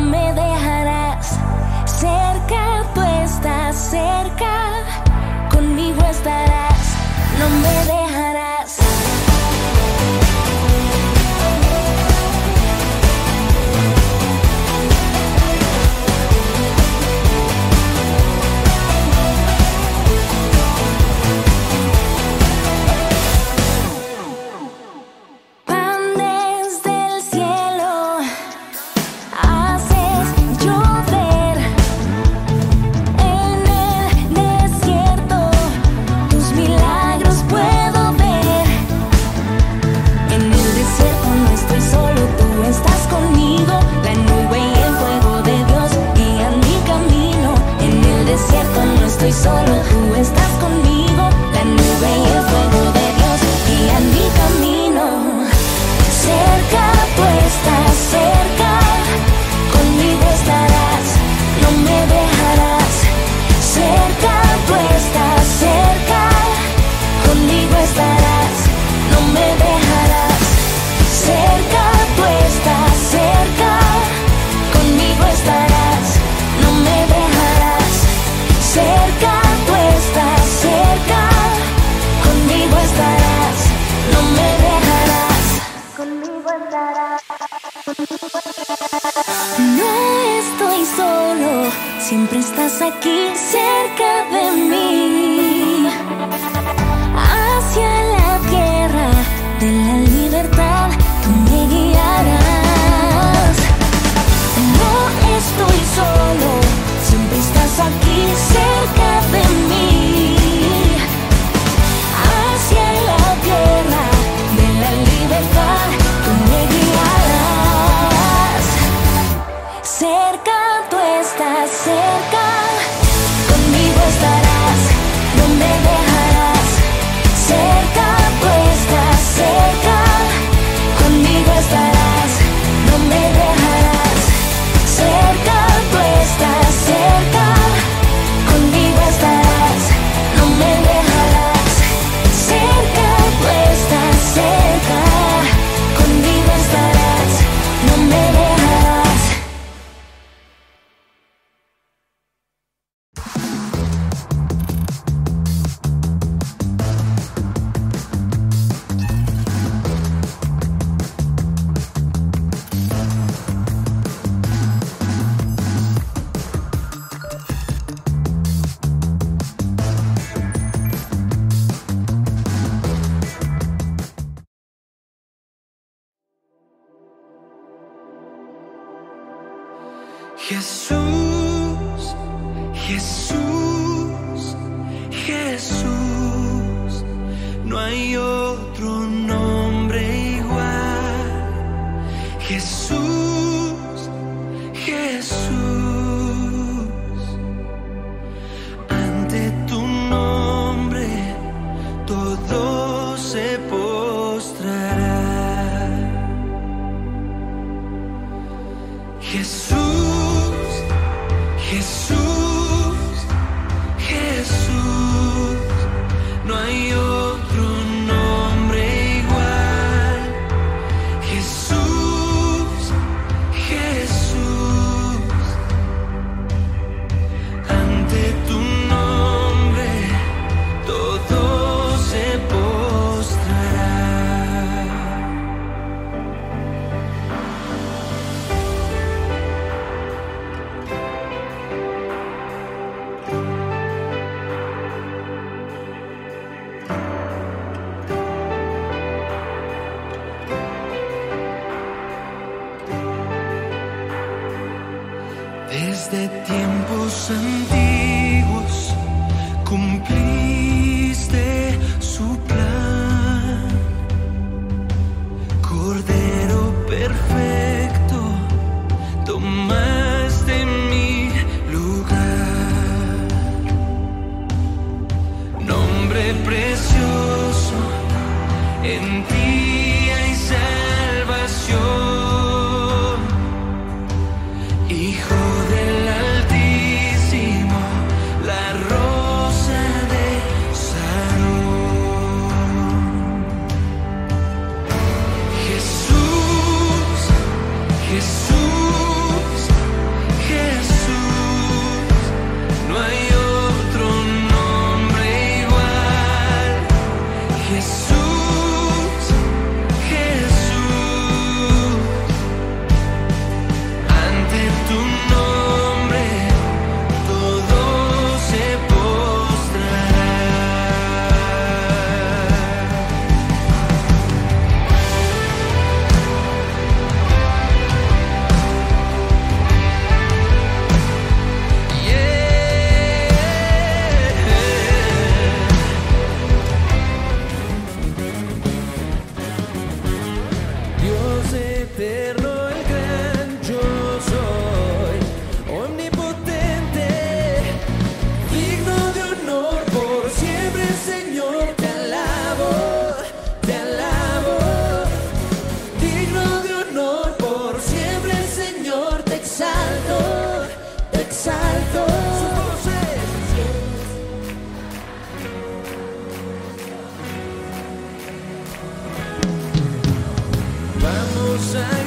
me dejarás. Cerca tú estás, cerca. solo, siempre estás aquí cerca de mí. Sẽ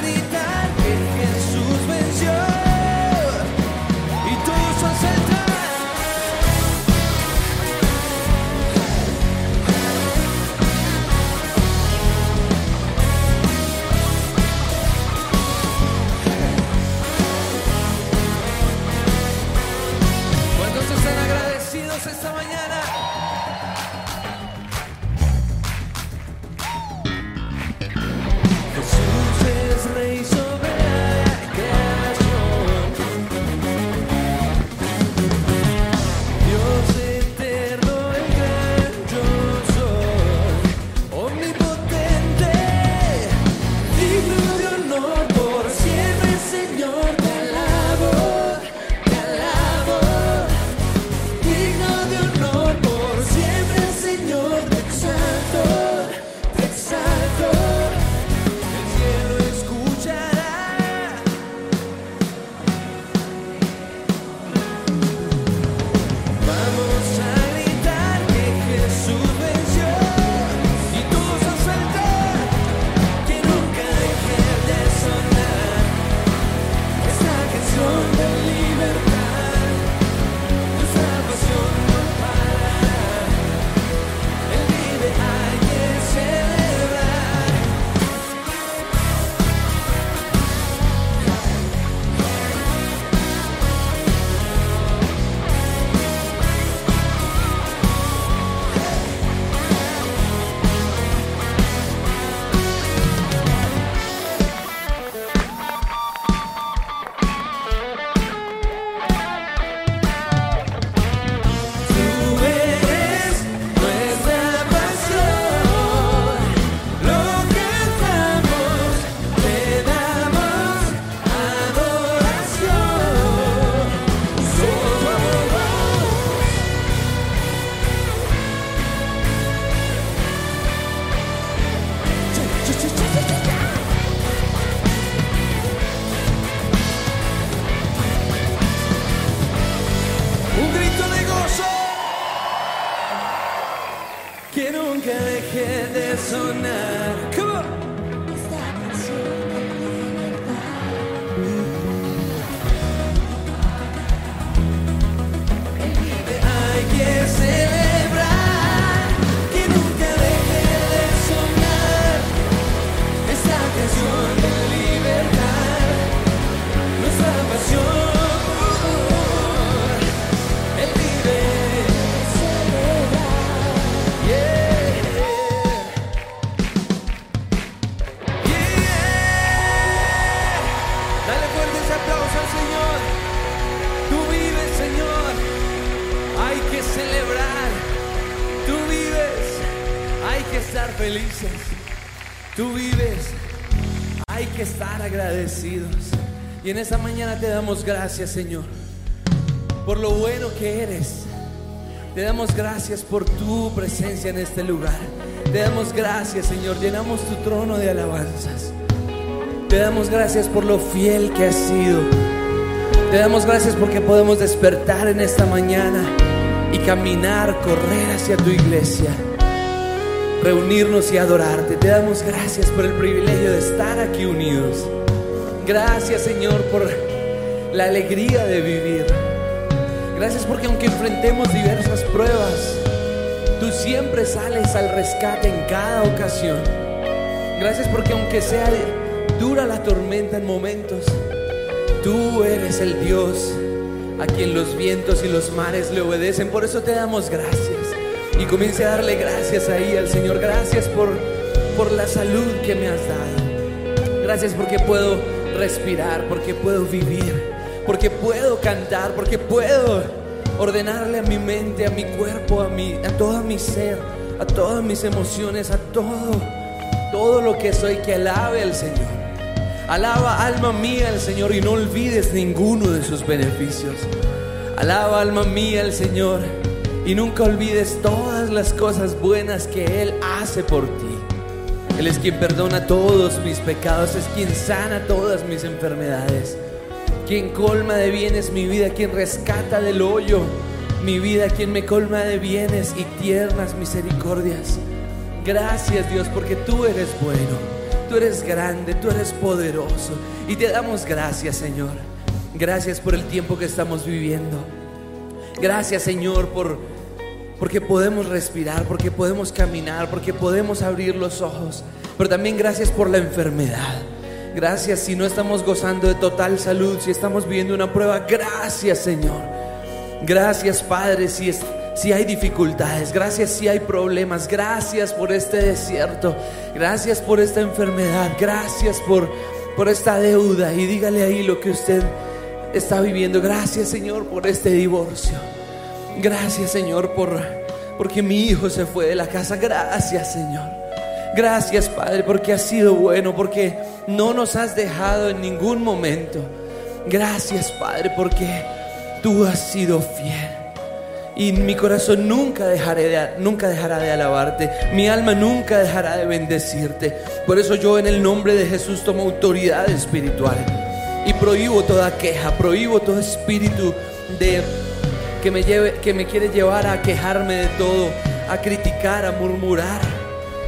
gracias, Señor, por lo bueno que eres. Te damos gracias por tu presencia en este lugar. Te damos gracias, Señor. Llenamos tu trono de alabanzas. Te damos gracias por lo fiel que has sido. Te damos gracias porque podemos despertar en esta mañana y caminar, correr hacia tu iglesia, reunirnos y adorarte. Te damos gracias por el privilegio de estar aquí unidos. Gracias Señor por la alegría de vivir. Gracias porque aunque enfrentemos diversas pruebas, tú siempre sales al rescate en cada ocasión. Gracias porque aunque sea dura la tormenta en momentos, Tú eres el Dios a quien los vientos y los mares le obedecen. Por eso te damos gracias. Y comience a darle gracias ahí al Señor. Gracias por, por la salud que me has dado. Gracias porque puedo respirar, porque puedo vivir, porque puedo cantar, porque puedo ordenarle a mi mente, a mi cuerpo, a, mi, a todo mi ser, a todas mis emociones, a todo, todo lo que soy que alabe al Señor. Alaba alma mía al Señor y no olvides ninguno de sus beneficios. Alaba alma mía al Señor y nunca olvides todas las cosas buenas que Él hace por ti. Él es quien perdona todos mis pecados, es quien sana todas mis enfermedades, quien colma de bienes mi vida, quien rescata del hoyo mi vida, quien me colma de bienes y tiernas misericordias. Gracias Dios porque tú eres bueno. Tú eres grande, tú eres poderoso y te damos gracias, Señor. Gracias por el tiempo que estamos viviendo. Gracias, Señor, por porque podemos respirar, porque podemos caminar, porque podemos abrir los ojos. Pero también gracias por la enfermedad. Gracias si no estamos gozando de total salud, si estamos viviendo una prueba. Gracias, Señor. Gracias, Padre, si es si hay dificultades, gracias si hay problemas, gracias por este desierto, gracias por esta enfermedad, gracias por, por esta deuda y dígale ahí lo que usted está viviendo. Gracias Señor por este divorcio. Gracias Señor por porque mi hijo se fue de la casa. Gracias Señor. Gracias Padre porque has sido bueno, porque no nos has dejado en ningún momento. Gracias Padre porque tú has sido fiel. Y mi corazón nunca, de, nunca dejará de alabarte. Mi alma nunca dejará de bendecirte. Por eso yo en el nombre de Jesús tomo autoridad espiritual. Y prohíbo toda queja, prohíbo todo espíritu de que me lleve, que me quiere llevar a quejarme de todo, a criticar, a murmurar.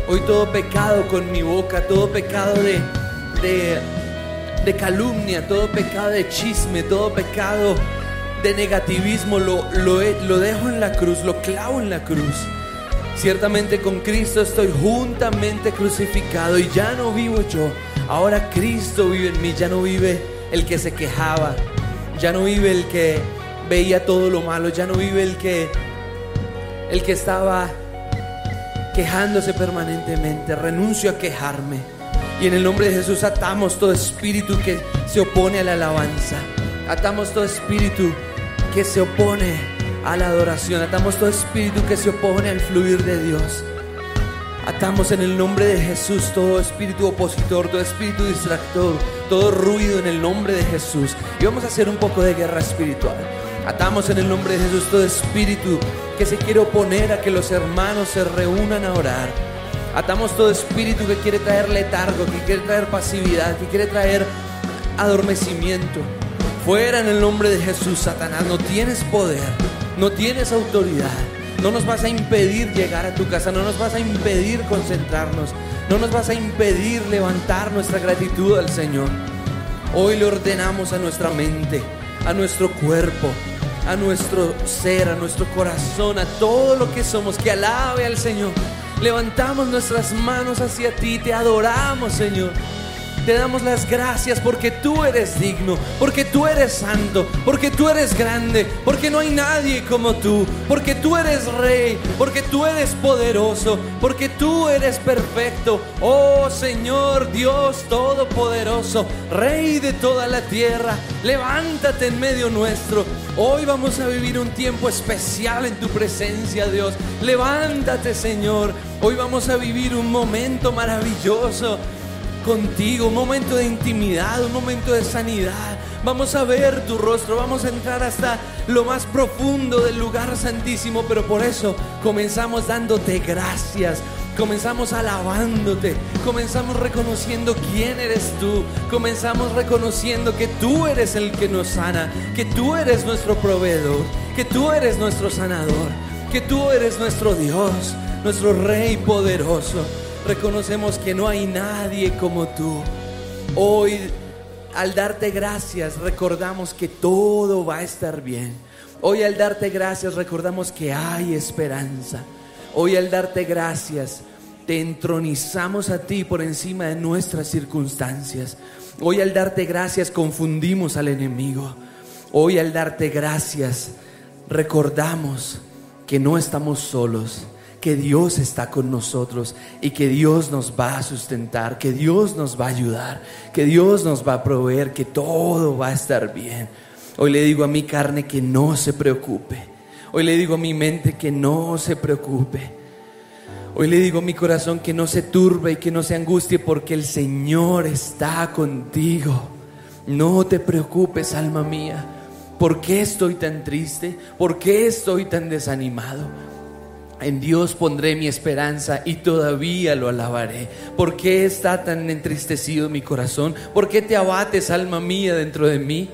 Hoy todo pecado con mi boca, todo pecado de, de, de calumnia, todo pecado de chisme, todo pecado de negativismo lo, lo, lo, dejo en la cruz, lo clavo en la cruz. Ciertamente con Cristo estoy juntamente crucificado y ya no vivo yo. Ahora Cristo vive en mí, ya no vive el que se quejaba, ya no vive el que veía todo lo malo, ya no vive el que el que estaba quejándose permanentemente. Renuncio a quejarme. Y en el nombre de Jesús atamos todo espíritu que se opone a la alabanza. Atamos todo espíritu que se opone a la adoración. Atamos todo espíritu que se opone al fluir de Dios. Atamos en el nombre de Jesús todo espíritu opositor, todo espíritu distractor, todo ruido en el nombre de Jesús. Y vamos a hacer un poco de guerra espiritual. Atamos en el nombre de Jesús todo espíritu que se quiere oponer a que los hermanos se reúnan a orar. Atamos todo espíritu que quiere traer letargo, que quiere traer pasividad, que quiere traer adormecimiento. Fuera en el nombre de Jesús, Satanás, no tienes poder, no tienes autoridad, No nos vas a impedir llegar a tu casa, no nos vas a impedir concentrarnos, no nos vas a impedir levantar nuestra gratitud al Señor. Hoy le ordenamos a nuestra mente, a nuestro cuerpo, a nuestro ser, a nuestro corazón, a todo lo que somos, que alabe al Señor. Levantamos nuestras manos hacia ti, te adoramos, Señor. Te damos las gracias porque tú eres digno, porque tú eres santo, porque tú eres grande, porque no hay nadie como tú, porque tú eres rey, porque tú eres poderoso, porque tú eres perfecto. Oh Señor Dios Todopoderoso, Rey de toda la tierra, levántate en medio nuestro. Hoy vamos a vivir un tiempo especial en tu presencia, Dios. Levántate, Señor. Hoy vamos a vivir un momento maravilloso contigo, un momento de intimidad, un momento de sanidad. Vamos a ver tu rostro, vamos a entrar hasta lo más profundo del lugar santísimo, pero por eso comenzamos dándote gracias. Comenzamos alabándote, comenzamos reconociendo quién eres tú, comenzamos reconociendo que tú eres el que nos sana, que tú eres nuestro proveedor, que tú eres nuestro sanador, que tú eres nuestro Dios, nuestro Rey poderoso reconocemos que no hay nadie como tú. Hoy, al darte gracias, recordamos que todo va a estar bien. Hoy al darte gracias, recordamos que hay esperanza. Hoy al darte gracias, te entronizamos a ti por encima de nuestras circunstancias. Hoy al darte gracias, confundimos al enemigo. Hoy al darte gracias, recordamos que no estamos solos que Dios está con nosotros y que Dios nos va a sustentar, que Dios nos va a ayudar, que Dios nos va a proveer, que todo va a estar bien. Hoy le digo a mi carne que no se preocupe. Hoy le digo a mi mente que no se preocupe. Hoy le digo a mi corazón que no se turbe y que no se angustie porque el Señor está contigo. No te preocupes, alma mía. ¿Por qué estoy tan triste? ¿Por qué estoy tan desanimado? En Dios pondré mi esperanza y todavía lo alabaré. ¿Por qué está tan entristecido mi corazón? ¿Por qué te abates, alma mía, dentro de mí?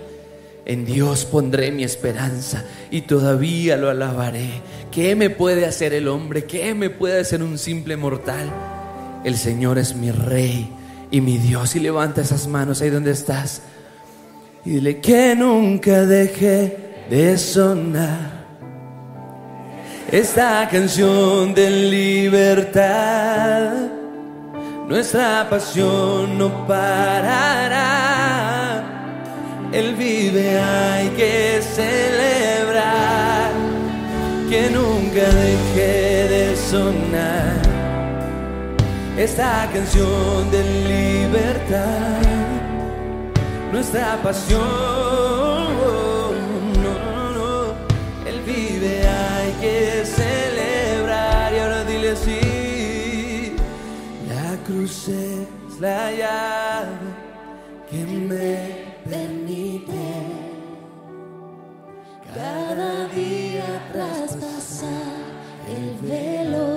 En Dios pondré mi esperanza y todavía lo alabaré. ¿Qué me puede hacer el hombre? ¿Qué me puede hacer un simple mortal? El Señor es mi rey y mi Dios. Y levanta esas manos ahí donde estás. Y dile que nunca deje de sonar esta canción de libertad. Nuestra pasión no parará. Él vive, hay que celebrar que nunca deje de sonar esta canción de libertad. Nuestra pasión cruz es la llave que me permite cada día traspasar el velo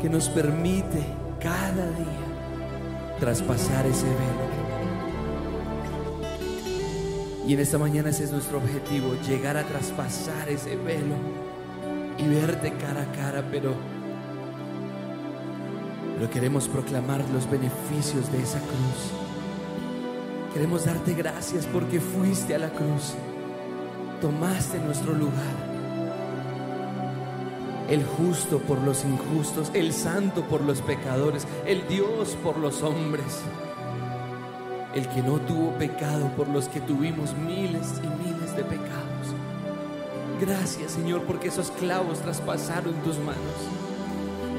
que nos permite cada día traspasar ese velo. Y en esta mañana ese es nuestro objetivo, llegar a traspasar ese velo y verte cara a cara, pero, pero queremos proclamar los beneficios de esa cruz. Queremos darte gracias porque fuiste a la cruz, tomaste nuestro lugar. El justo por los injustos, el santo por los pecadores, el Dios por los hombres, el que no tuvo pecado por los que tuvimos miles y miles de pecados. Gracias Señor porque esos clavos traspasaron tus manos.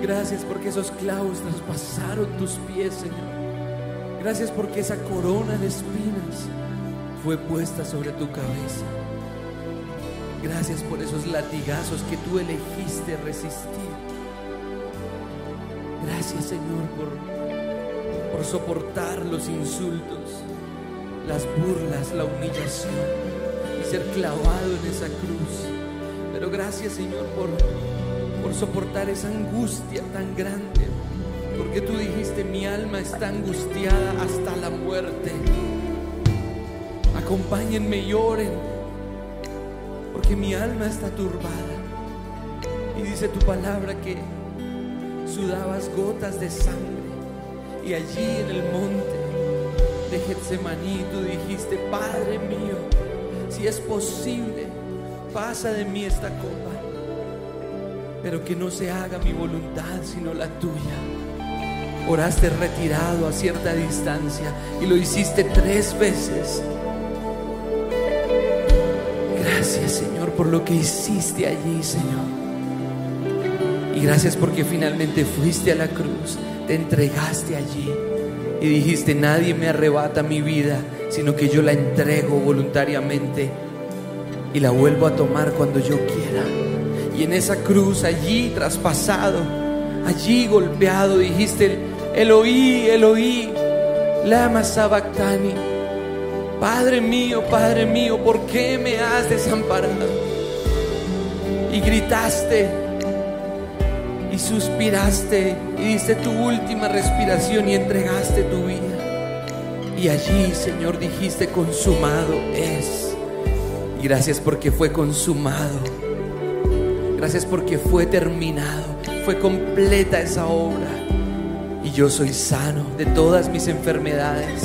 Gracias porque esos clavos traspasaron tus pies Señor. Gracias porque esa corona de espinas fue puesta sobre tu cabeza. Gracias por esos latigazos que tú elegiste resistir. Gracias Señor por, por soportar los insultos, las burlas, la humillación y ser clavado en esa cruz. Pero gracias Señor por, por soportar esa angustia tan grande. Porque tú dijiste, mi alma está angustiada hasta la muerte. Acompáñenme y oren. Porque mi alma está turbada. Y dice tu palabra que sudabas gotas de sangre. Y allí en el monte de Getsemaní tú dijiste, Padre mío, si es posible, pasa de mí esta copa. Pero que no se haga mi voluntad, sino la tuya. Oraste retirado a cierta distancia y lo hiciste tres veces. Gracias Señor por lo que hiciste allí, Señor. Y gracias porque finalmente fuiste a la cruz, te entregaste allí y dijiste, nadie me arrebata mi vida, sino que yo la entrego voluntariamente y la vuelvo a tomar cuando yo quiera. Y en esa cruz, allí traspasado, allí golpeado, dijiste, Eloí, Eloí, lama sabactani. Padre mío, Padre mío, ¿por qué me has desamparado? Y gritaste y suspiraste y diste tu última respiración y entregaste tu vida. Y allí, Señor, dijiste, consumado es. Y gracias porque fue consumado. Gracias porque fue terminado. Fue completa esa obra. Y yo soy sano de todas mis enfermedades.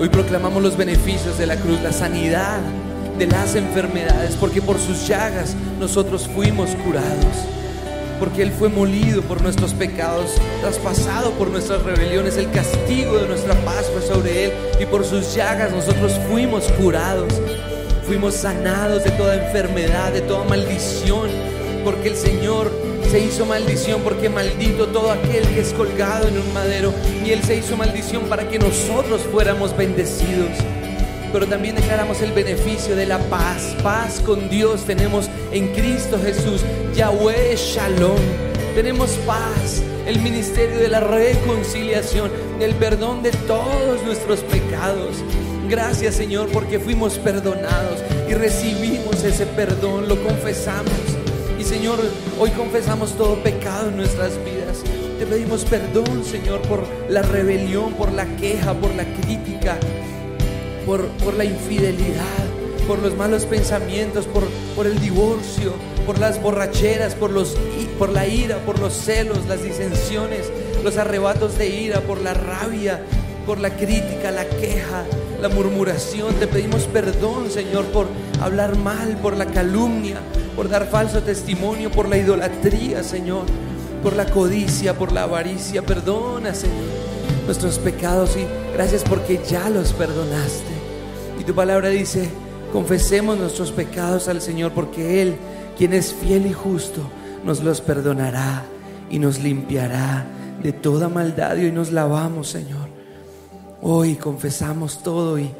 Hoy proclamamos los beneficios de la cruz, la sanidad de las enfermedades, porque por sus llagas nosotros fuimos curados. Porque Él fue molido por nuestros pecados, traspasado por nuestras rebeliones. El castigo de nuestra paz fue sobre Él. Y por sus llagas nosotros fuimos curados. Fuimos sanados de toda enfermedad, de toda maldición. Porque el Señor se hizo maldición porque maldito todo aquel que es colgado en un madero y Él se hizo maldición para que nosotros fuéramos bendecidos. Pero también declaramos el beneficio de la paz. Paz con Dios tenemos en Cristo Jesús. Yahweh Shalom. Tenemos paz. El ministerio de la reconciliación. El perdón de todos nuestros pecados. Gracias Señor porque fuimos perdonados y recibimos ese perdón. Lo confesamos. Y Señor, hoy confesamos todo pecado en nuestras vidas. Te pedimos perdón, Señor, por la rebelión, por la queja, por la crítica, por, por la infidelidad, por los malos pensamientos, por, por el divorcio, por las borracheras, por, los, por la ira, por los celos, las disensiones, los arrebatos de ira, por la rabia, por la crítica, la queja, la murmuración. Te pedimos perdón, Señor, por hablar mal, por la calumnia, por dar falso testimonio, por la idolatría, Señor, por la codicia, por la avaricia. Perdona, Señor, nuestros pecados y gracias porque ya los perdonaste. Y tu palabra dice, confesemos nuestros pecados al Señor porque Él, quien es fiel y justo, nos los perdonará y nos limpiará de toda maldad y hoy nos lavamos, Señor. Hoy confesamos todo y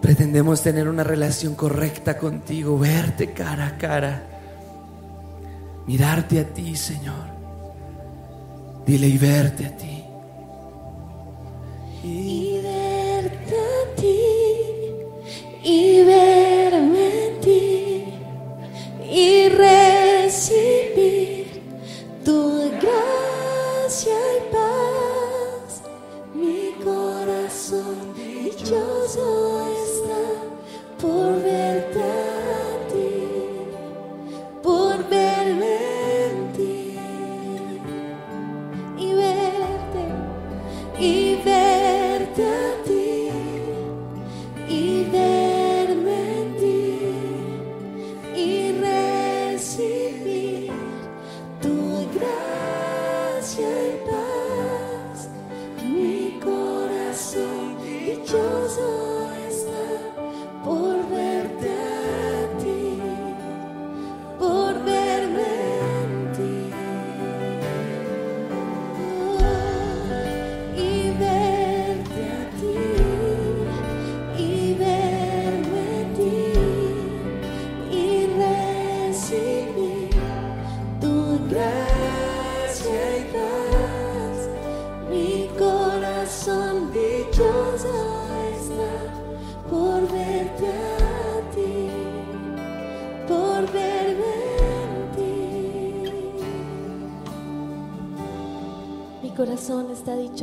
pretendemos tener una relación correcta contigo, verte cara a cara, mirarte a ti, Señor. Dile y verte a ti. Y verte a ti, y verme a ti, y re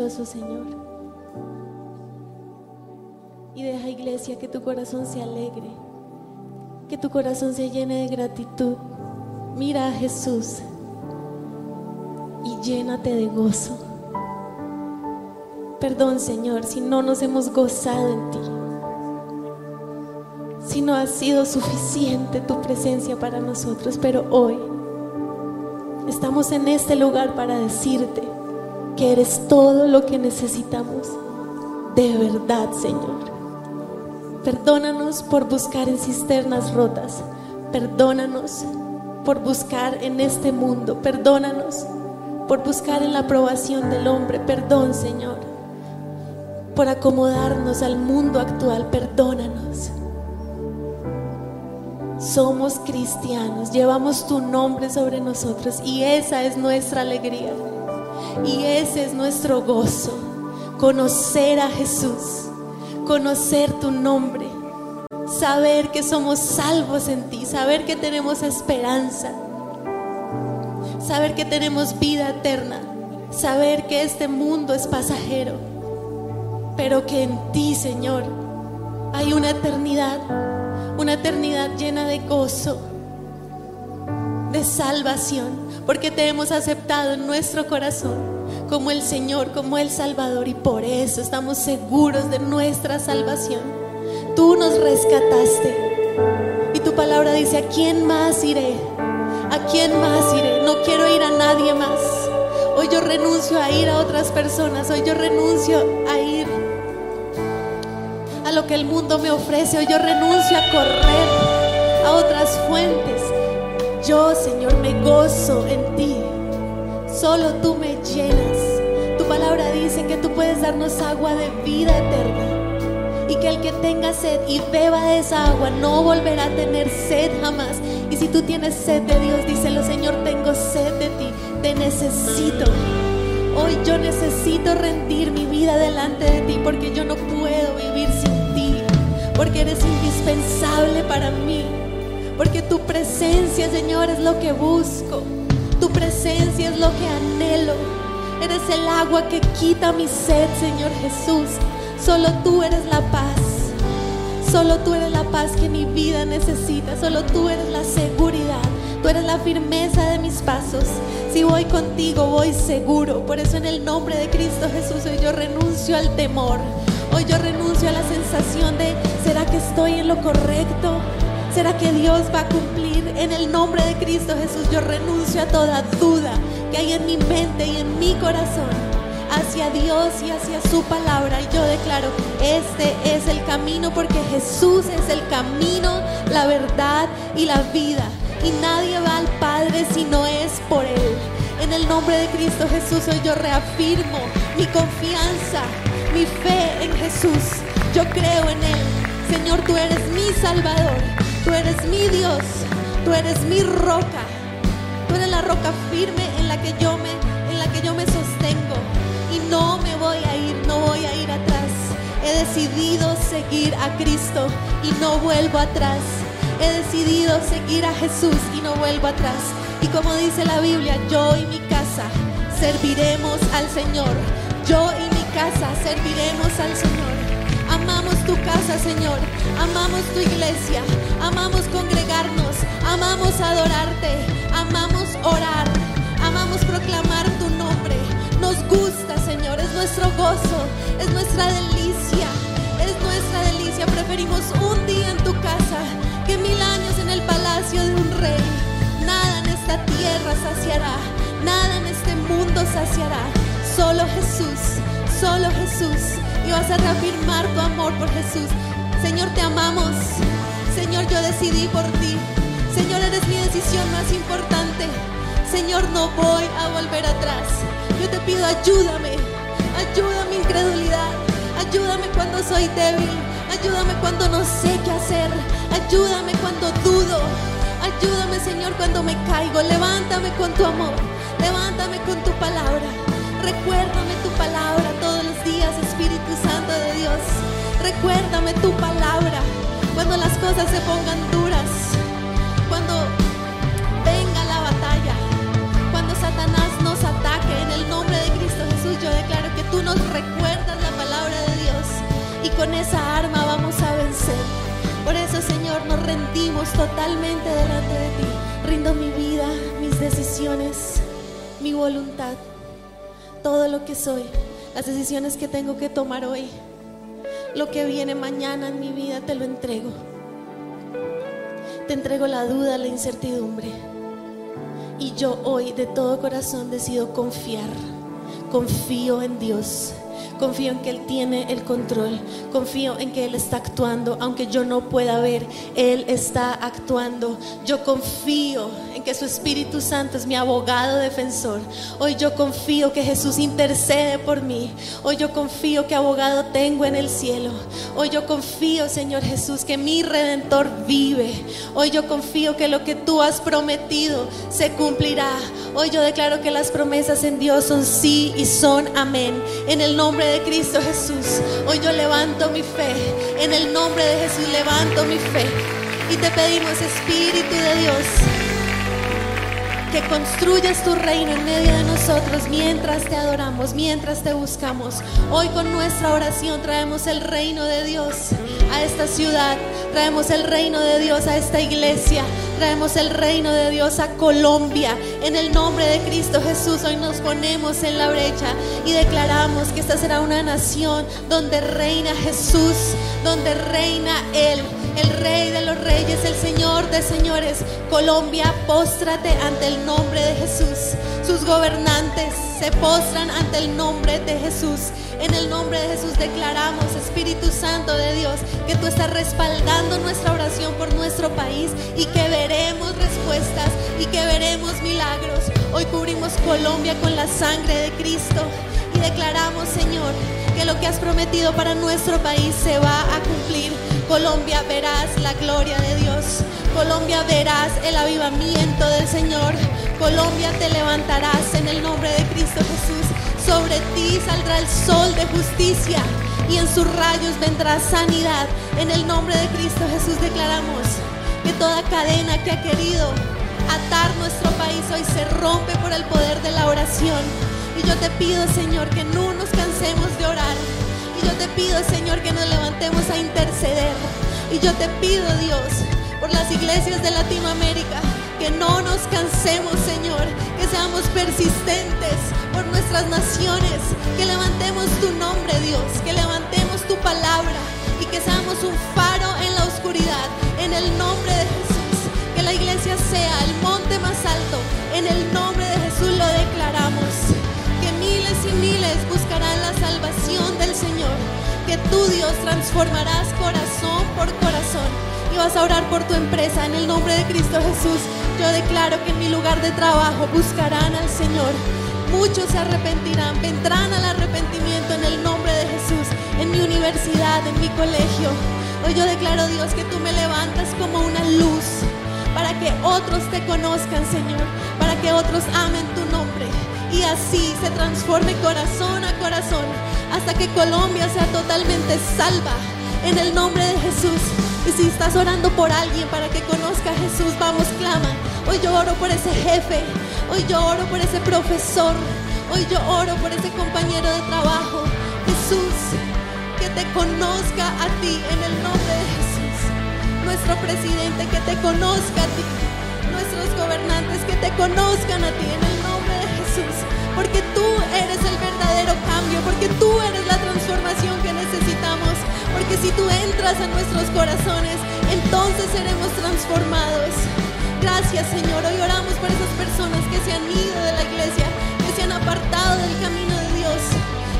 Señor. Y deja, iglesia, que tu corazón se alegre, que tu corazón se llene de gratitud. Mira a Jesús y llénate de gozo. Perdón, Señor, si no nos hemos gozado en ti. Si no ha sido suficiente tu presencia para nosotros, pero hoy estamos en este lugar para decirte que eres todo lo que necesitamos de verdad, Señor. Perdónanos por buscar en cisternas rotas. Perdónanos por buscar en este mundo. Perdónanos por buscar en la aprobación del hombre. Perdón, Señor. Por acomodarnos al mundo actual. Perdónanos. Somos cristianos, llevamos tu nombre sobre nosotros y esa es nuestra alegría. Y ese es nuestro gozo. Conocer a Jesús, conocer tu nombre, saber que somos salvos en ti, saber que tenemos esperanza, saber que tenemos vida eterna, saber que este mundo es pasajero, pero que en ti, Señor, hay una eternidad, una eternidad llena de gozo, de salvación, porque te hemos aceptado en nuestro corazón como el Señor, como el Salvador y por eso estamos seguros de nuestra salvación. Tú nos rescataste y tu palabra dice, ¿a quién más iré? ¿A quién más iré? No quiero ir a nadie más. Hoy yo renuncio a ir a otras personas, hoy yo renuncio a ir a lo que el mundo me ofrece, hoy yo renuncio a correr a otras fuentes. Yo, Señor, me gozo en ti. Solo tú me llenas. Tu palabra dice que tú puedes darnos agua de vida eterna. Y que el que tenga sed y beba de esa agua no volverá a tener sed jamás. Y si tú tienes sed de Dios, díselo, Señor, tengo sed de ti. Te necesito. Hoy yo necesito rendir mi vida delante de ti porque yo no puedo vivir sin ti. Porque eres indispensable para mí. Porque tu presencia, Señor, es lo que busco. Tu presencia es lo que anhelo. Eres el agua que quita mi sed, Señor Jesús. Solo tú eres la paz. Solo tú eres la paz que mi vida necesita. Solo tú eres la seguridad. Tú eres la firmeza de mis pasos. Si voy contigo, voy seguro. Por eso en el nombre de Cristo Jesús hoy yo renuncio al temor. Hoy yo renuncio a la sensación de, ¿será que estoy en lo correcto? ¿Será que Dios va a cumplir? En el nombre de Cristo Jesús yo renuncio a toda duda que hay en mi mente y en mi corazón hacia Dios y hacia su palabra. Y yo declaro, este es el camino porque Jesús es el camino, la verdad y la vida. Y nadie va al Padre si no es por Él. En el nombre de Cristo Jesús hoy yo reafirmo mi confianza, mi fe en Jesús. Yo creo en Él. Señor, tú eres mi Salvador. Tú eres mi Dios. Tú eres mi roca. Tú eres la roca firme en la que yo me en la que yo me sostengo y no me voy a ir, no voy a ir atrás. He decidido seguir a Cristo y no vuelvo atrás. He decidido seguir a Jesús y no vuelvo atrás. Y como dice la Biblia, yo y mi casa serviremos al Señor. Yo y mi casa serviremos al Señor. Amamos tu casa, Señor. Amamos tu iglesia. Amamos congregarnos. Amamos adorarte. Amamos orar. Amamos proclamar tu nombre. Nos gusta, Señor. Es nuestro gozo. Es nuestra delicia. Es nuestra delicia. Preferimos un día en tu casa que mil años en el palacio de un rey. Nada en esta tierra saciará. Nada en este mundo saciará. Solo Jesús. Solo Jesús y vas a reafirmar tu amor por Jesús. Señor, te amamos. Señor, yo decidí por ti. Señor, eres mi decisión más importante. Señor, no voy a volver atrás. Yo te pido, ayúdame. Ayuda mi incredulidad. Ayúdame cuando soy débil. Ayúdame cuando no sé qué hacer. Ayúdame cuando dudo. Ayúdame, Señor, cuando me caigo. Levántame con tu amor. Levántame con tu palabra. Recuérdame tu palabra todos los días, Espíritu Santo de Dios. Recuérdame tu palabra cuando las cosas se pongan duras, cuando venga la batalla, cuando Satanás nos ataque. En el nombre de Cristo Jesús yo declaro que tú nos recuerdas la palabra de Dios y con esa arma vamos a vencer. Por eso, Señor, nos rendimos totalmente delante de ti. Rindo mi vida, mis decisiones, mi voluntad todo lo que soy, las decisiones que tengo que tomar hoy, lo que viene mañana en mi vida, te lo entrego. Te entrego la duda, la incertidumbre. Y yo hoy de todo corazón decido confiar. Confío en Dios. Confío en que Él tiene el control. Confío en que Él está actuando. Aunque yo no pueda ver, Él está actuando. Yo confío en que su Espíritu Santo es mi abogado defensor. Hoy yo confío que Jesús intercede por mí. Hoy yo confío que abogado tengo en el cielo. Hoy yo confío, Señor Jesús, que mi redentor vive. Hoy yo confío que lo que tú has prometido se cumplirá. Hoy yo declaro que las promesas en Dios son sí y son amén. En el nombre de Cristo Jesús, hoy yo levanto mi fe. En el nombre de Jesús levanto mi fe. Y te pedimos, Espíritu de Dios, que construyas tu reino en medio de nosotros mientras te adoramos, mientras te buscamos. Hoy con nuestra oración traemos el reino de Dios a esta ciudad, traemos el reino de Dios a esta iglesia, traemos el reino de Dios a Colombia. En el nombre de Cristo Jesús, hoy nos ponemos en la brecha y declaramos que esta será una nación donde reina Jesús, donde reina Él el Rey de los Reyes, el Señor de Señores. Colombia, póstrate ante el nombre de Jesús. Sus gobernantes se postran ante el nombre de Jesús. En el nombre de Jesús declaramos, Espíritu Santo de Dios, que tú estás respaldando nuestra oración por nuestro país y que veremos respuestas y que veremos milagros. Hoy cubrimos Colombia con la sangre de Cristo y declaramos, Señor, que lo que has prometido para nuestro país se va a cumplir. Colombia verás la gloria de Dios. Colombia verás el avivamiento del Señor. Colombia te levantarás en el nombre de Cristo Jesús. Sobre ti saldrá el sol de justicia y en sus rayos vendrá sanidad. En el nombre de Cristo Jesús declaramos que toda cadena que ha querido atar nuestro país hoy se rompe por el poder de la oración. Y yo te pido, Señor, que no nos cansemos de orar. Y yo te pido, Señor, que nos levantemos a interceder. Y yo te pido, Dios, por las iglesias de Latinoamérica, que no nos cansemos, Señor, que seamos persistentes por nuestras naciones, que levantemos tu nombre, Dios, que levantemos tu palabra y que seamos un faro en la oscuridad, en el nombre de Jesús. Que la iglesia sea el monte más alto, en el nombre de Jesús lo declaramos. Que miles y miles buscarán la salvación. Que tú, Dios, transformarás corazón por corazón. Y vas a orar por tu empresa en el nombre de Cristo Jesús. Yo declaro que en mi lugar de trabajo buscarán al Señor. Muchos se arrepentirán, vendrán al arrepentimiento en el nombre de Jesús. En mi universidad, en mi colegio. Hoy yo declaro, Dios, que tú me levantas como una luz para que otros te conozcan, Señor, para que otros amen tu nombre. Y así se transforme corazón a corazón hasta que Colombia sea totalmente salva. En el nombre de Jesús. Y si estás orando por alguien para que conozca a Jesús, vamos, clama. Hoy yo oro por ese jefe. Hoy yo oro por ese profesor. Hoy yo oro por ese compañero de trabajo. Jesús, que te conozca a ti en el nombre de Jesús nuestro presidente, que te conozca a ti, nuestros gobernantes, que te conozcan a ti en el nombre de Jesús, porque tú eres el verdadero cambio, porque tú eres la transformación que necesitamos, porque si tú entras a nuestros corazones, entonces seremos transformados. Gracias Señor, hoy oramos por esas personas que se han ido de la iglesia, que se han apartado del camino de Dios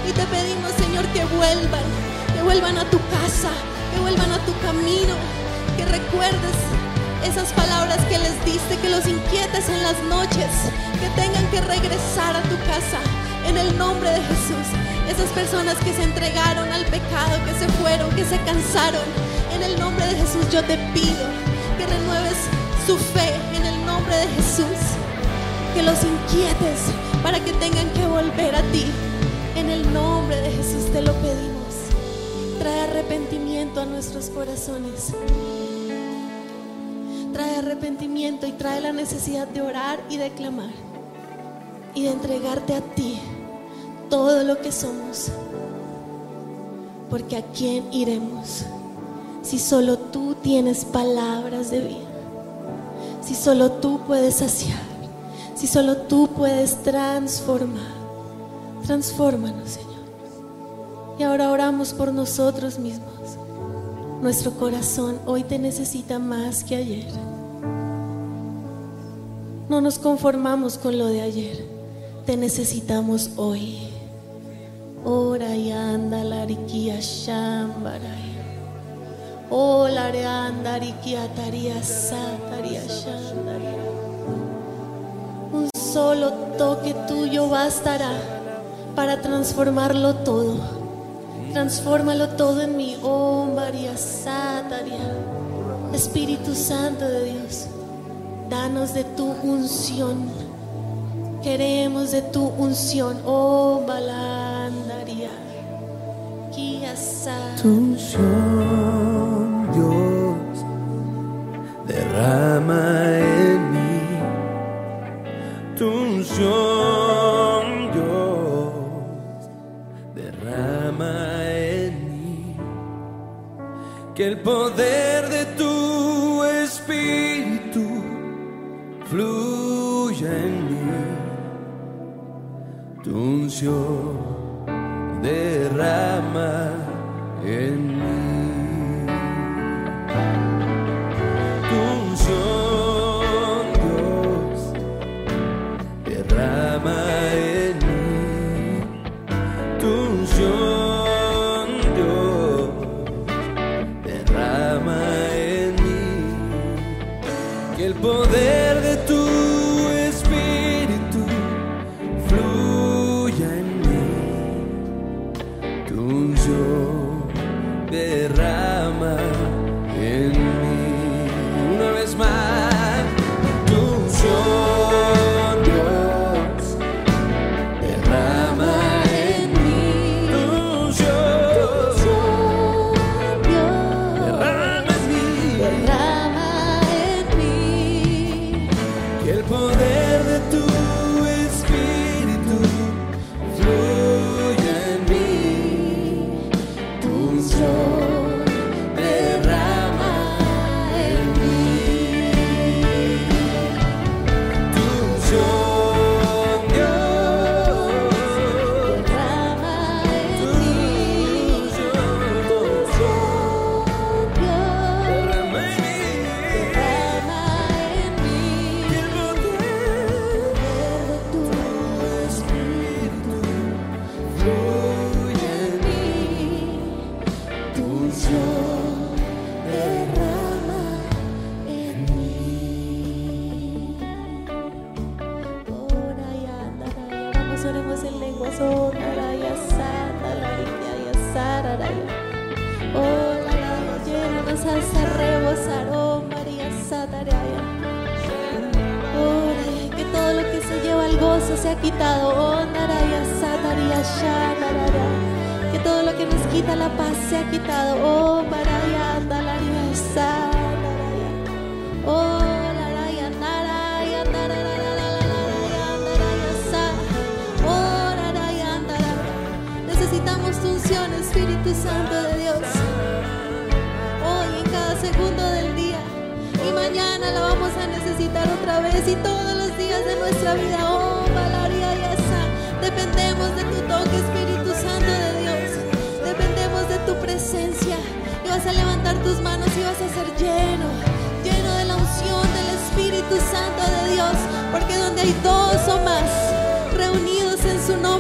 y te pedimos Señor que vuelvan, que vuelvan a tu casa, que vuelvan a tu camino que recuerdes esas palabras que les diste, que los inquietes en las noches, que tengan que regresar a tu casa en el nombre de Jesús. Esas personas que se entregaron al pecado, que se fueron, que se cansaron, en el nombre de Jesús yo te pido que renueves su fe en el nombre de Jesús, que los inquietes para que tengan que volver a ti. En el nombre de Jesús te lo pedimos. Trae arrepentimiento a nuestros corazones trae arrepentimiento y trae la necesidad de orar y de clamar y de entregarte a ti todo lo que somos. Porque a quién iremos? si solo tú tienes palabras de vida, si solo tú puedes saciar, si solo tú puedes transformar. Transfórmanos, Señor. Y ahora oramos por nosotros mismos. Nuestro corazón hoy te necesita más que ayer. No nos conformamos con lo de ayer. Te necesitamos hoy. Ora y anda la riquía shambaray. Ola re anda riquía taría sataría. Un solo toque tuyo bastará para transformarlo todo. Transfórmalo todo en mí. Oh María Sataria. Espíritu Santo de Dios. Danos de tu unción. Queremos de tu unción. Oh Balandaria. Tu unción, Dios, derrama en mí. Tu unción, Dios, derrama en mí. Que el poder de Tu unción derrama en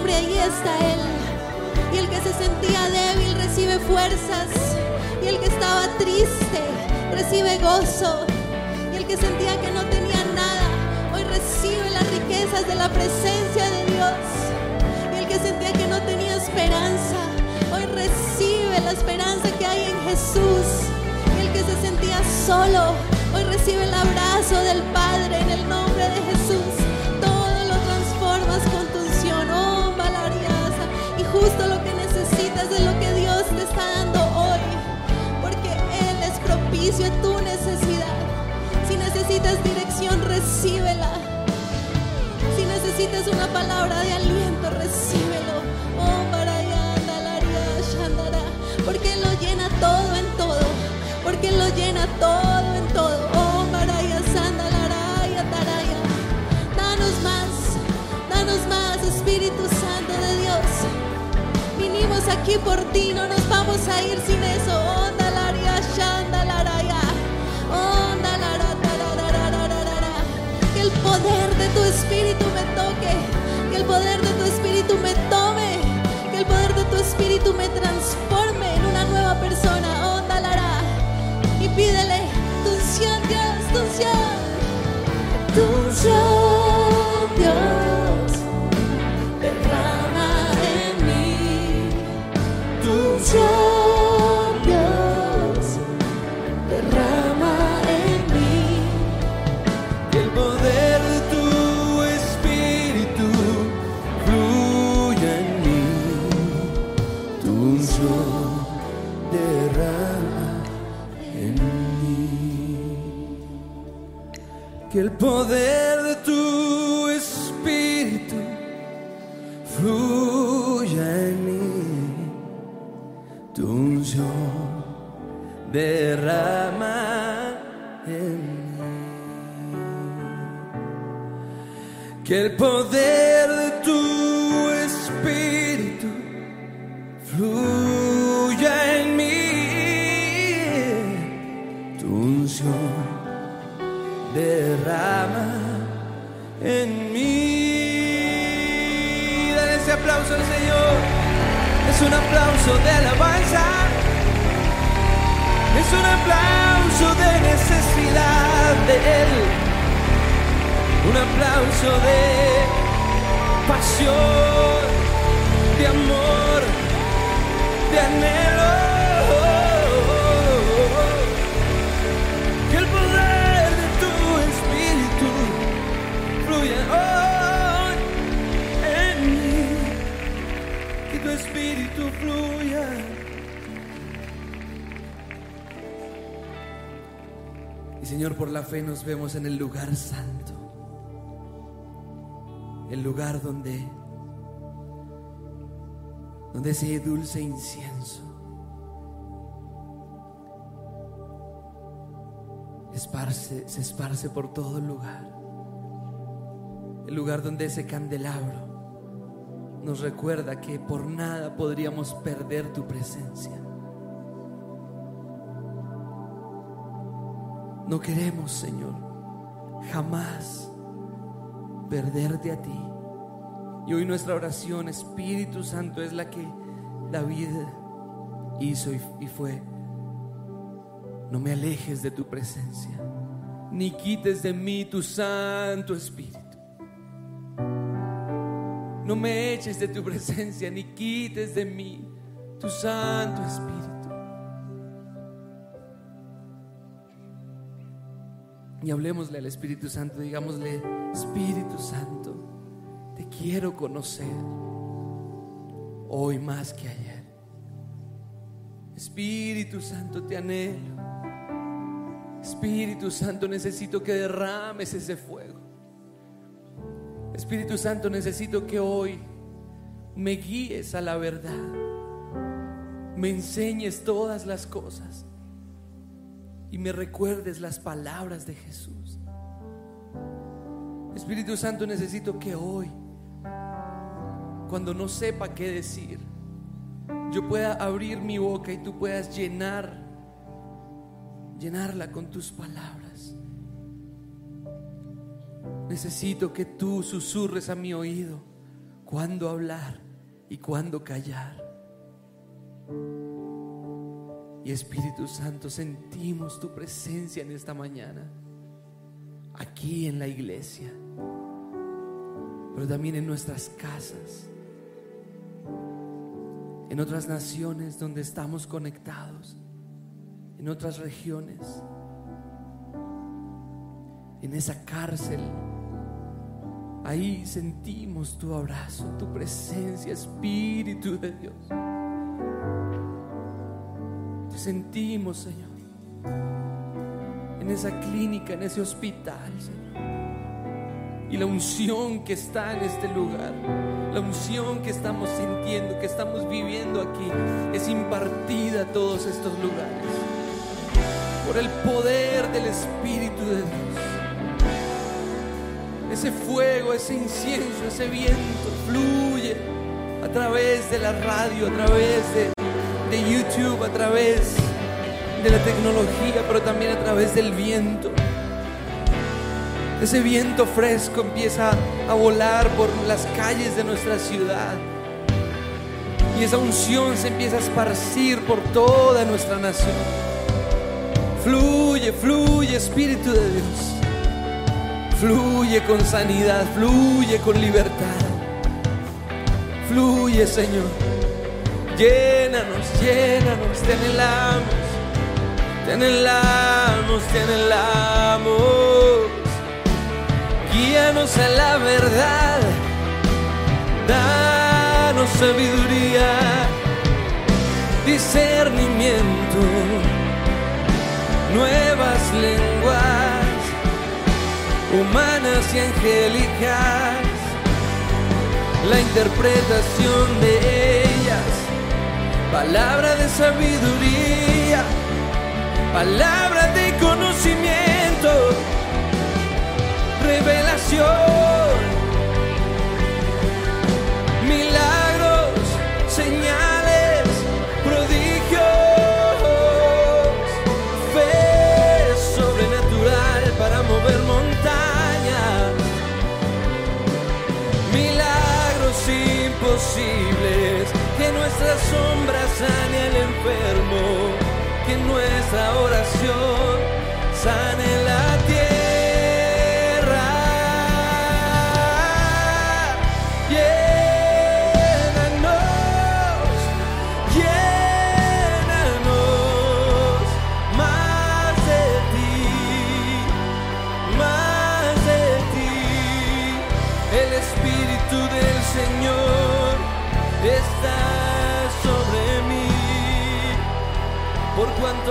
nombre, ahí está Él. Y el que se sentía débil recibe fuerzas. Y el que estaba triste recibe gozo. Y el que sentía que no tenía nada, hoy recibe las riquezas de la presencia de Dios. Y el que sentía que no tenía esperanza, hoy recibe la esperanza que hay en Jesús. Y el que se sentía solo, hoy recibe el abrazo del Padre en el nombre de Jesús. Todo lo transformas con justo lo que necesitas es lo que Dios te está dando hoy. Porque Él es propicio a tu necesidad. Si necesitas dirección, recíbela. Si necesitas una palabra de aliento, recíbelo. Oh, Barayanda, Laria, Shandara. Porque Él lo llena todo en todo. porque Él lo llena todo en todo. Aquí por ti, no nos vamos a ir sin eso. Onda, Laria, Shanda. Que el poder de tu Espíritu me toque, que el poder de tu Espíritu me tome, que el poder de tu Espíritu me transforme en una nueva persona. Onda, Lara. Y pídele tu Dios, tu unción. Tu unción, Que el poder de tu espíritu fluya en mí. Tu unción derrama en mí. Que el poder de aplauso Señor. Es un aplauso de alabanza. Es un aplauso de necesidad de Él. Un aplauso de pasión, de amor, de anhelo. Y Señor, por la fe nos vemos en el lugar santo. El lugar donde donde ese dulce incienso esparce, se esparce por todo el lugar. El lugar donde ese candelabro nos recuerda que por nada podríamos perder tu presencia. No queremos, Señor, jamás perderte a ti. Y hoy nuestra oración, Espíritu Santo, es la que David hizo y, fue. No me alejes de tu presencia, ni quites de mí tu Santo Espíritu. No me eches de tu presencia, ni quites de mí tu Santo Espíritu. Y hablemosle al Espíritu Santo, digámosle, Espíritu Santo, te quiero conocer hoy más que ayer. Espíritu Santo, te anhelo. Espíritu Santo, necesito que derrames ese fuego. Espíritu Santo, necesito que hoy me guíes a la verdad. Me enseñes todas las cosas y me recuerdes las palabras de Jesús. Espíritu Santo, necesito que hoy, cuando no sepa qué decir, yo pueda abrir mi boca y tú puedas llenar, llenarla con tus palabras. Necesito que tú susurres a mi oído cuándo hablar y cuándo callar. Y Espíritu Santo, sentimos tu presencia en esta mañana, aquí en la iglesia, pero también en nuestras casas, en otras naciones donde estamos conectados, en otras regiones, en esa cárcel. Ahí sentimos tu abrazo, tu presencia, Espíritu de Dios. Te sentimos, Señor, en esa clínica, en ese hospital, Señor. Y la unción que está en este lugar, la unción que estamos sintiendo, que estamos viviendo aquí, es impartida a todos estos lugares. por el poder del Espíritu de Dios. Ese fuego, ese incienso, ese viento fluye a través de la radio, a través de, YouTube, a través de la tecnología, pero también a través del viento. Ese viento fresco empieza a volar por las calles de nuestra ciudad. Y esa unción se empieza a esparcir por toda nuestra nación. Fluye, fluye, Espíritu de Dios. Fluye con sanidad, fluye con libertad. Fluye, Señor. Llénanos, llénanos, te anhelamos. Te anhelamos, te. Guíanos a la verdad. Danos sabiduría, discernimiento, nuevas lenguas, humanas y angélicas, la interpretación de ellas, palabra de sabiduría, palabra de conocimiento, revelación. Milagros, sombra sane al enfermo, que nuestra oración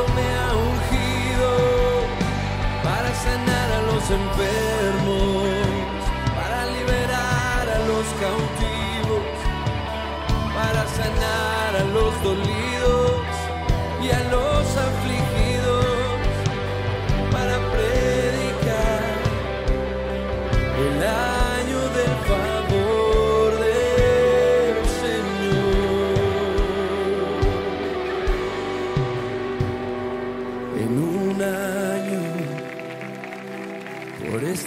me ha ungido para sanar a los enfermos, para liberar a los cautivos, para sanar a los dolidos y a los afligidos, para predicar el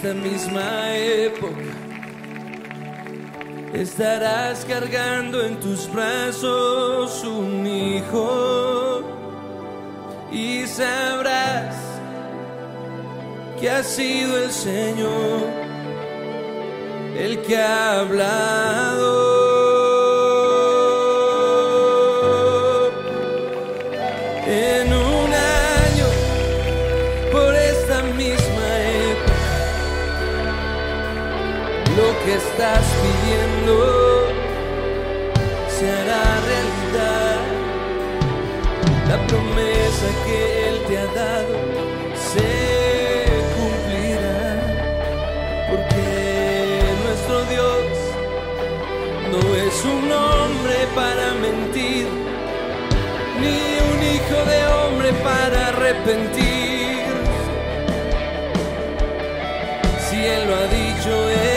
esta misma época, estarás cargando en tus brazos un hijo y sabrás que ha sido el Señor el que ha hablado. Estás pidiendo se hará realidad. La promesa que Él te ha dado se cumplirá. Porque nuestro Dios no es un hombre para mentir, ni un hijo de hombre para arrepentir. Si Él lo ha dicho, Él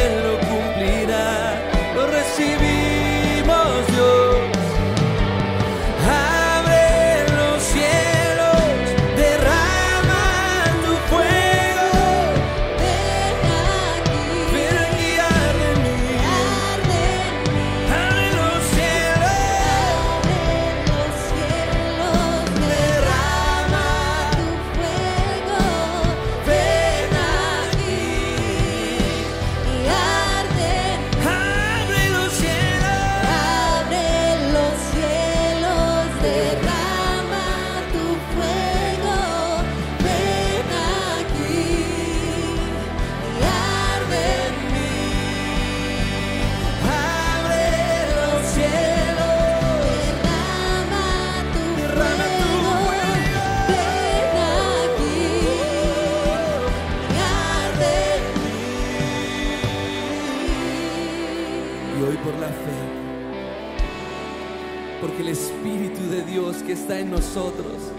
está en nosotros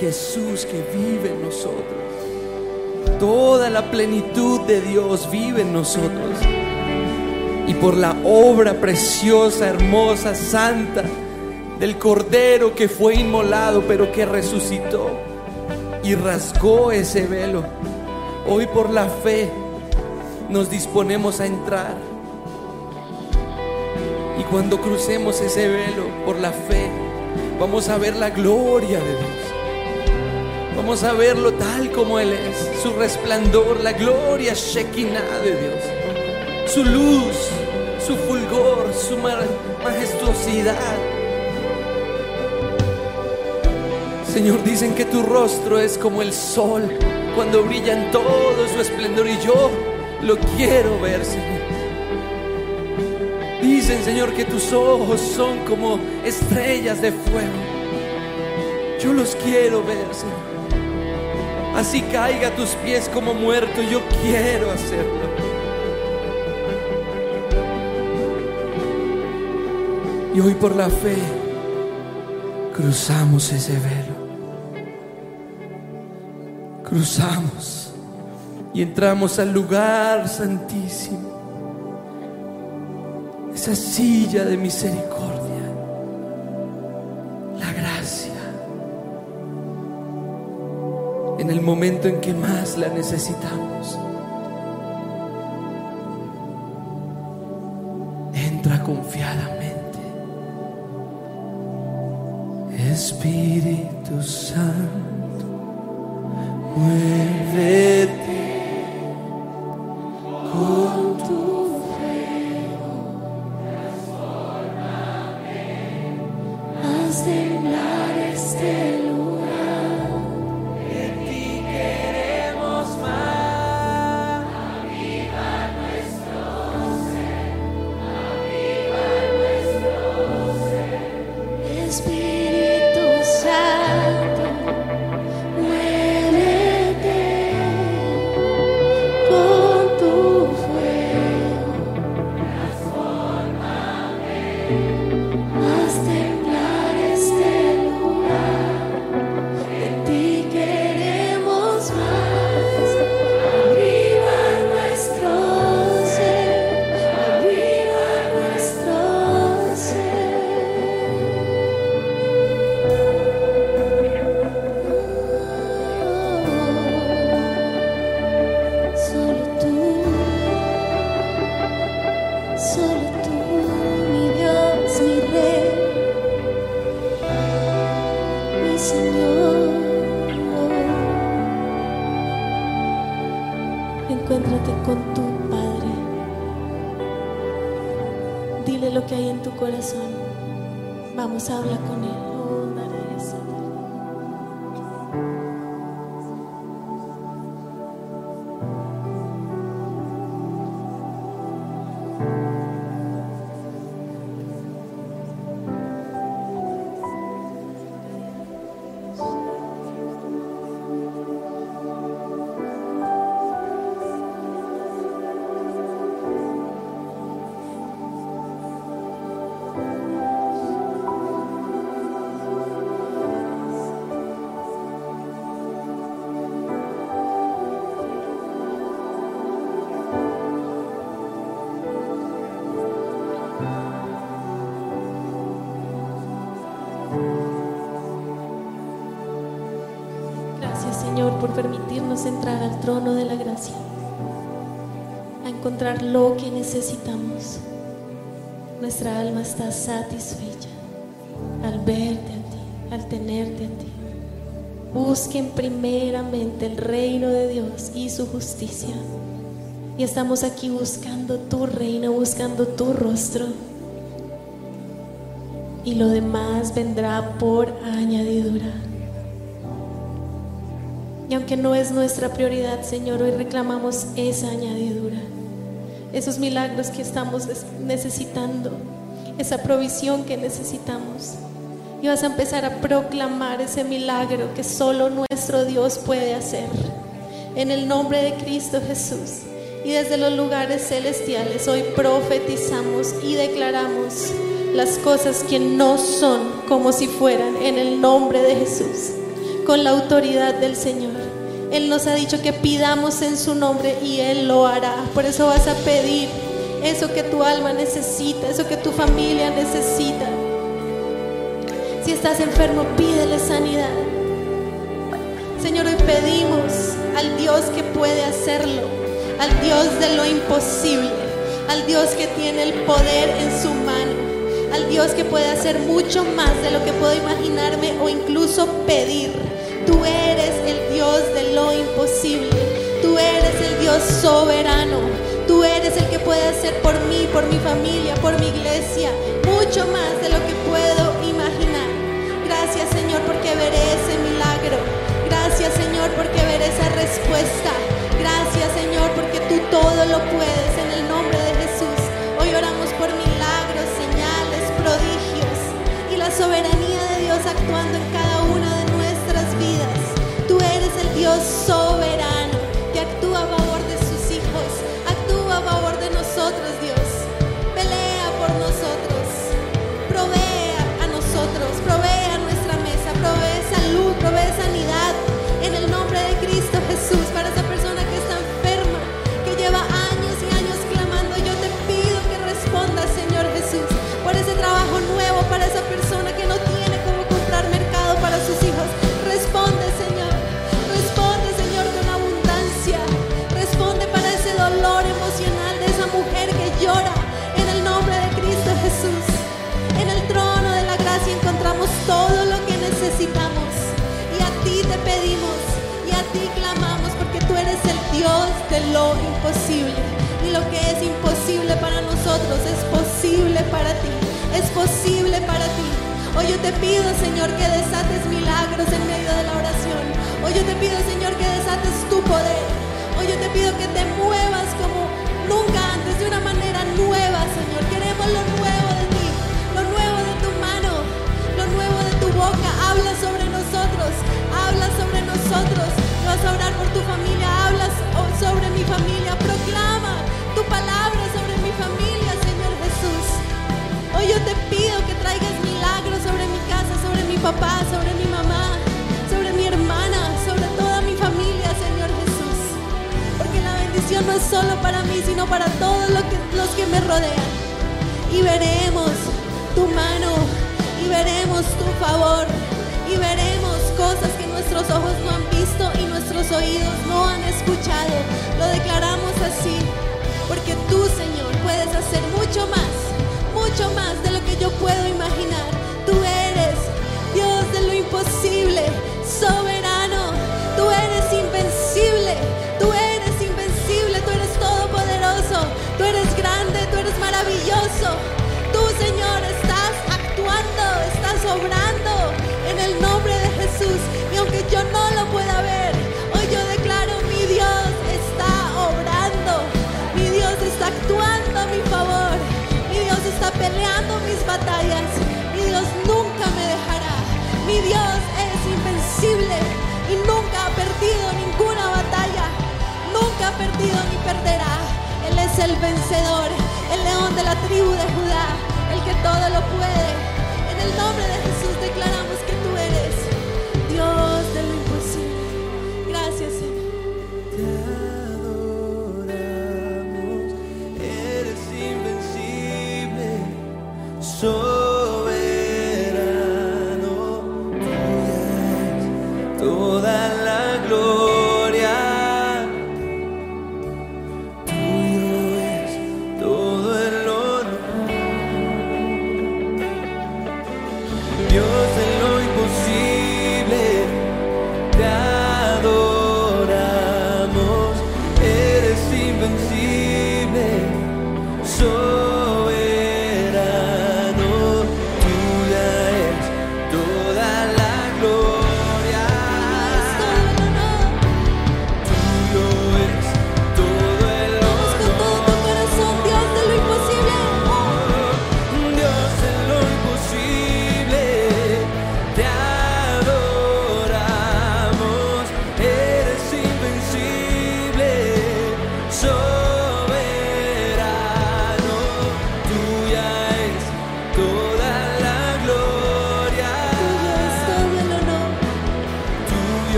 Jesús que vive en nosotros. Toda la plenitud de Dios vive en nosotros. Y por la obra preciosa, hermosa, santa del Cordero que fue inmolado, pero que resucitó y rasgó ese velo. Hoy por la fe nos disponemos a entrar. Cuando crucemos ese velo por la fe, vamos a ver la gloria de Dios. Vamos a verlo tal como Él es, su resplandor, la gloria Shekinah de Dios, su luz, su fulgor, su ma- majestuosidad. Señor, dicen que tu rostro es como el sol cuando brilla en todo su esplendor y yo lo quiero ver, Señor. Dicen, Señor, que tus ojos son como estrellas de fuego. Yo los quiero ver, Señor. Así caiga a tus pies como muerto, yo quiero hacerlo. Y hoy por la fe cruzamos ese velo. Cruzamos y entramos al lugar santísimo. Esa silla de misericordia. La gracia. En el momento en que más la necesitamos. Entra confiadamente. Espíritu Santo, muévete por permitirnos entrar al trono de la gracia, a encontrar lo que necesitamos. Nuestra alma está satisfecha al verte a ti, al tenerte a ti. Busquen primeramente el reino de Dios y su justicia. Y estamos aquí buscando tu reino, buscando tu rostro. Y lo demás vendrá por añadidura. Aunque no es nuestra prioridad, Señor, hoy reclamamos esa añadidura, esos milagros que estamos necesitando, esa provisión que necesitamos. Y vas a empezar a proclamar ese milagro que solo nuestro Dios puede hacer. En el nombre de Cristo Jesús. Y desde los lugares celestiales hoy profetizamos y declaramos las cosas que no son como si fueran en el nombre de Jesús. con la autoridad del Señor. Él nos ha dicho que pidamos en su nombre y Él lo hará. Por eso vas a pedir eso que tu alma necesita, eso que tu familia necesita. Si estás enfermo, pídele sanidad. Señor, hoy pedimos al Dios que puede hacerlo, al Dios de lo imposible, al Dios que tiene el poder en su mano, al Dios que puede hacer mucho más de lo que puedo imaginarme o incluso pedir. Tú eres De lo imposible, tú eres el Dios soberano, tú eres el que puede hacer por mí, por mi familia, por mi iglesia, mucho más de lo que puedo imaginar. Gracias Señor porque veré ese milagro. Gracias Señor porque veré esa respuesta. Gracias Señor porque tú todo lo puedes lo imposible. Y lo que es imposible para nosotros es posible para ti. Es posible para ti. Hoy yo te pido, Señor, que desates milagros en medio de la oración. Hoy yo te pido, Señor, que desates tu poder. Hoy yo te pido que te muevas como nunca antes, de una manera nueva, Señor. Queremos lo nuevo de ti, lo nuevo de tu mano, lo nuevo de tu boca. Habla sobre nosotros, habla sobre nosotros. Vas a orar por tu familia, hablas sobre mi familia. Proclama tu palabra sobre mi familia, Señor Jesús. Hoy yo te pido que traigas milagros sobre mi casa, sobre mi papá, sobre mi mamá, sobre mi hermana, sobre toda mi familia, Señor Jesús. Porque la bendición no es solo para mí, sino para todos los que, los que me rodean. Y veremos tu mano, y veremos tu favor, y veremos nuestros ojos no han visto y nuestros oídos no han escuchado. Lo declaramos así, porque tú, Señor, puedes hacer mucho más, mucho más de lo que yo puedo imaginar. Tú eres Dios de lo imposible, el vencedor, el león de la tribu de Judá, el que todo lo puede. En el nombre de Jesús declaramos que tú eres Dios de lo imposible. Gracias, Señor.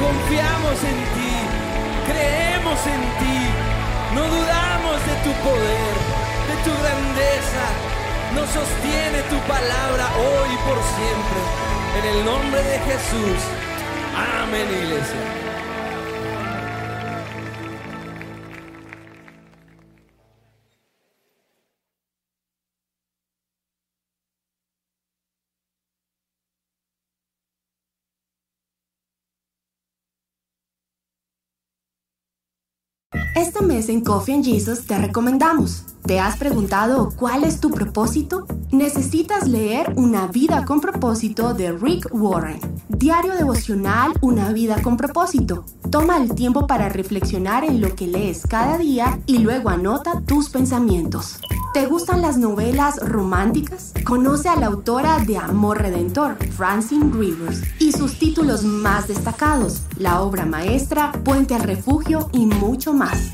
Confiamos en ti. Creemos en ti. No dudamos de tu poder, de tu grandeza. Nos sostiene tu palabra hoy y por siempre. En el nombre de Jesús. Amén, iglesia. Este mes en Coffee and Jesus te recomendamos. ¿Te has preguntado cuál es tu propósito? Necesitas leer Una vida con propósito de Rick Warren. Diario devocional Una vida con propósito. Toma el tiempo para reflexionar en lo que lees cada día y luego anota tus pensamientos. ¿Te gustan las novelas románticas? Conoce a la autora de Amor Redentor, Francine Rivers, y sus títulos más destacados, la obra maestra, Puente al Refugio y mucho más.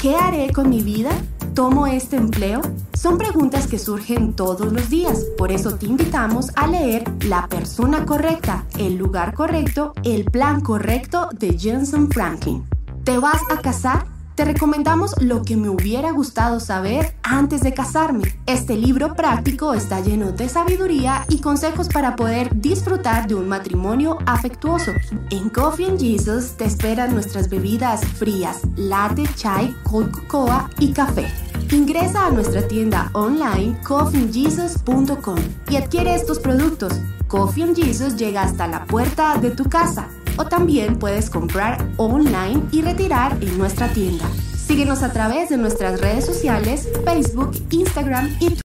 ¿Qué haré con mi vida? ¿Tomo este empleo? Son preguntas que surgen todos los días, por eso te invitamos a leer La persona correcta, el lugar correcto, el plan correcto de Jensen Franklin. ¿Te vas a casar? Te recomendamos lo que me hubiera gustado saber antes de casarme. Este libro práctico está lleno de sabiduría y consejos para poder disfrutar de un matrimonio afectuoso. En Coffee and Jesus te esperan nuestras bebidas frías, latte, chai, cold cocoa y café. Ingresa a nuestra tienda online coffeeandjesus.com y adquiere estos productos. Coffee and Jesus llega hasta la puerta de tu casa o también puedes comprar online y retirar en nuestra tienda. Síguenos a través de nuestras redes sociales, Facebook, Instagram y Twitter.